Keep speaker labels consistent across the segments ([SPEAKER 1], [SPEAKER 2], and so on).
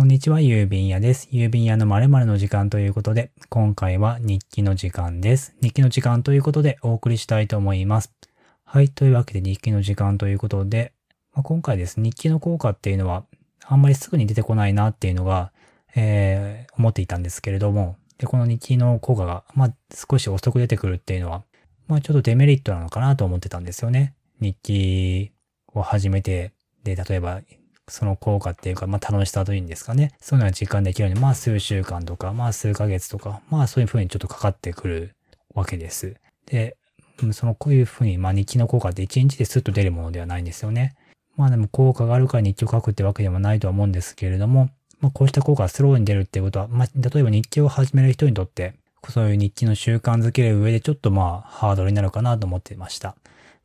[SPEAKER 1] こんにちは、郵便屋です。郵便屋の〇〇の時間ということで、今回は日記の時間です。日記の時間ということでお送りしたいと思います。はい、というわけで日記の時間ということで、まあ、今回です。日記の効果っていうのは、あんまりすぐに出てこないなっていうのが、えー、思っていたんですけれども、で、この日記の効果が、まあ、少し遅く出てくるっていうのは、まあ、ちょっとデメリットなのかなと思ってたんですよね。日記を始めて、で、例えば、その効果っていうか、まあ楽しさというんですかね。そういうのが実感できるように、まあ数週間とか、まあ数ヶ月とか、まあそういう風にちょっとかかってくるわけです。で、そのこういう風に、まあ日記の効果って1日でスッと出るものではないんですよね。まあでも効果があるから日記を書くってわけでもないとは思うんですけれども、まあこうした効果がスローに出るっていうことは、まあ例えば日記を始める人にとって、そういう日記の習慣づける上でちょっとまあハードルになるかなと思っていました。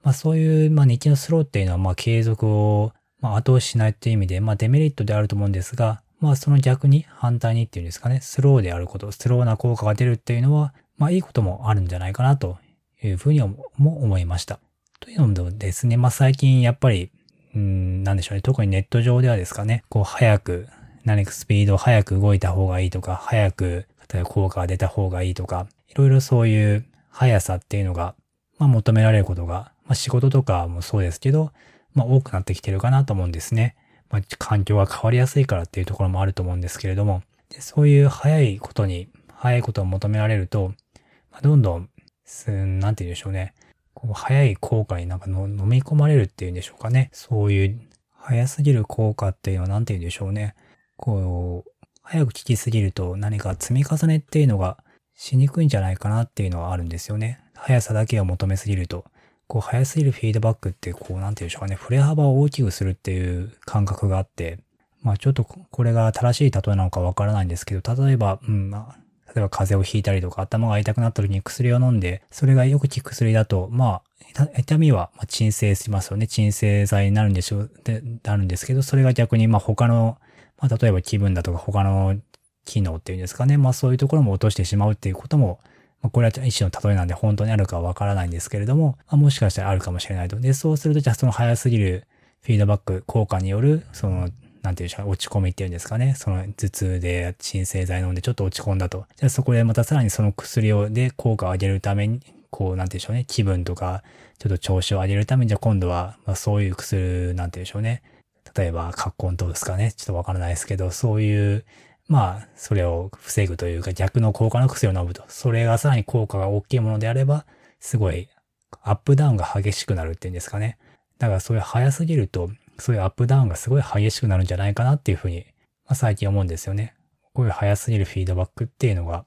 [SPEAKER 1] まあそういう、まあ日記のスローっていうのはまあ継続をまあ、後押ししないっていう意味で、まあ、デメリットであると思うんですが、まあ、その逆に、反対にっていうんですかね、スローであること、スローな効果が出るっていうのは、まあ、いいこともあるんじゃないかなというふうにも思いました。というのもですね、まあ、最近やっぱり、うん、なんでしょうね、特にネット上ではですかね、こう、早く、何かスピードを早く動いた方がいいとか、早く、例えば効果が出た方がいいとか、いろいろそういう速さっていうのが、まあ、求められることが、まあ、仕事とかもそうですけど、まあ多くなってきてるかなと思うんですね。まあ環境が変わりやすいからっていうところもあると思うんですけれども、でそういう早いことに、早いことを求められると、まあ、どんどん、なんて言うんでしょうね。こう早い効果になんかの飲み込まれるっていうんでしょうかね。そういう早すぎる効果っていうのはなんて言うんでしょうね。こう、早く聞きすぎると何か積み重ねっていうのがしにくいんじゃないかなっていうのはあるんですよね。速さだけを求めすぎると。こう、早すぎるフィードバックって、こう、なんて言うんでしょうかね、振れ幅を大きくするっていう感覚があって、まあちょっとこれが正しい例えなのかわからないんですけど、例えば、うん、まあ、例えば風邪をひいたりとか頭が痛くなった時に薬を飲んで、それがよく効く薬だと、まあ、痛みは鎮静しますよね。鎮静剤になるんでしょう、で、なるんですけど、それが逆にまあ他の、まあ例えば気分だとか他の機能っていうんですかね。まあそういうところも落としてしまうっていうことも、ま、これは一種の例えなんで本当にあるかはわからないんですけれども、ま、もしかしたらあるかもしれないと。で、そうすると、じゃあその早すぎるフィードバック効果による、その、なんていうんでしょう、落ち込みっていうんですかね。その頭痛で鎮静剤飲んでちょっと落ち込んだと。じゃあそこでまたさらにその薬をで効果を上げるために、こう、なんていうんでしょうね。気分とか、ちょっと調子を上げるために、じゃあ今度は、まあそういう薬、なんていうんでしょうね。例えば、葛根糖ですかね。ちょっとわからないですけど、そういうまあ、それを防ぐというか逆の効果の薬を飲むと。それがさらに効果が大きいものであれば、すごいアップダウンが激しくなるっていうんですかね。だからそういう早すぎると、そういうアップダウンがすごい激しくなるんじゃないかなっていうふうに、まあ、最近思うんですよね。こういう早すぎるフィードバックっていうのが、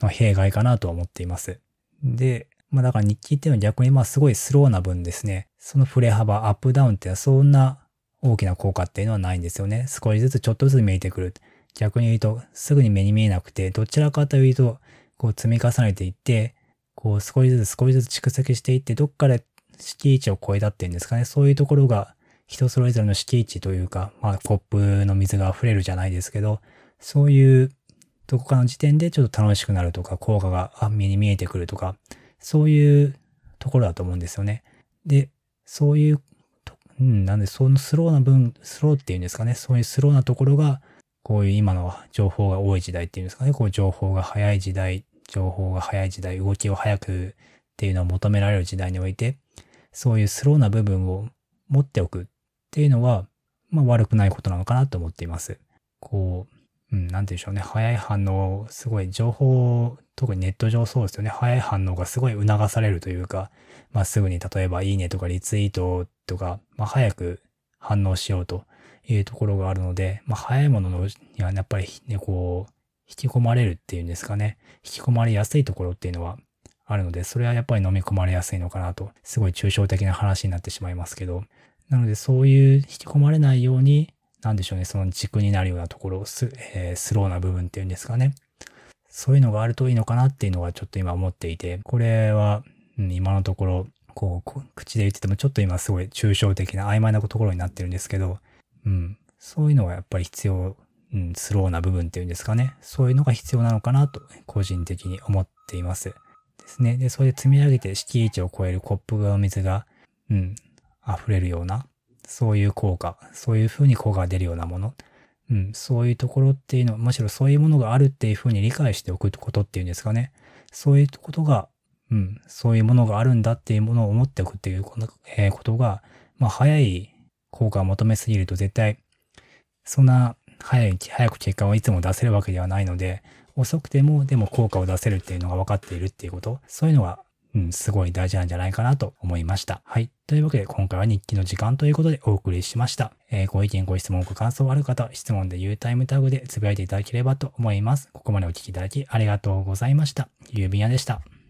[SPEAKER 1] の弊害かなと思っています。で、まあだから日記っていうのは逆にまあすごいスローな分ですね、その振れ幅、アップダウンっていうのはそんな大きな効果っていうのはないんですよね。少しずつちょっとずつ見えてくる。逆に言うと、すぐに目に見えなくて、どちらかというと、こう積み重ねていって、こう少しずつ少しずつ蓄積していって、どっかで敷地を超えたっていうんですかね。そういうところが人それぞれの敷地というか、まあコップの水が溢れるじゃないですけど、そういうどこかの時点でちょっと楽しくなるとか、効果が目に見えてくるとか、そういうところだと思うんですよね。で、そういう、うん、なんでそのスローな分、スローっていうんですかね。そういうスローなところが、こういう今の情報が多い時代っていうんですかね、こう情報が早い時代、情報が早い時代、動きを早くっていうのを求められる時代において、そういうスローな部分を持っておくっていうのは、まあ悪くないことなのかなと思っています。こう、うん、なんて言うんでしょうね。早い反応、すごい情報、特にネット上そうですよね。早い反応がすごい促されるというか、まあすぐに例えばいいねとかリツイートとか、まあ早く反応しようというところがあるので、まあ、早いもののにはやっぱりね、こう、引き込まれるっていうんですかね。引き込まれやすいところっていうのはあるので、それはやっぱり飲み込まれやすいのかなと、すごい抽象的な話になってしまいますけど、なのでそういう引き込まれないように、なんでしょうね、その軸になるようなところ、ス,、えー、スローな部分っていうんですかね。そういうのがあるといいのかなっていうのはちょっと今思っていて、これは、うん、今のところ、こう、口で言っててもちょっと今すごい抽象的な曖昧なところになってるんですけど、うん。そういうのがやっぱり必要、うん、スローな部分っていうんですかね。そういうのが必要なのかなと、個人的に思っています。ですね。で、それで積み上げて敷地を超えるコップの水が、うん、溢れるような、そういう効果、そういう風に効果が出るようなもの。うん、そういうところっていうのは、むしろそういうものがあるっていうふうに理解しておくことっていうんですかね。そういうことが、うん、そういうものがあるんだっていうものを思っておくっていうこの、えー、ことが、まあ、早い効果を求めすぎると絶対、そんな早い、早く結果をいつも出せるわけではないので、遅くてもでも効果を出せるっていうのが分かっているっていうこと、そういうのがうん、すごい大事なんじゃないかなと思いました。はい。というわけで今回は日記の時間ということでお送りしました。えー、ご意見、ご質問、ご感想ある方、質問で U タイムタグでつぶやいていただければと思います。ここまでお聞きいただきありがとうございました。ゆうびんやでした。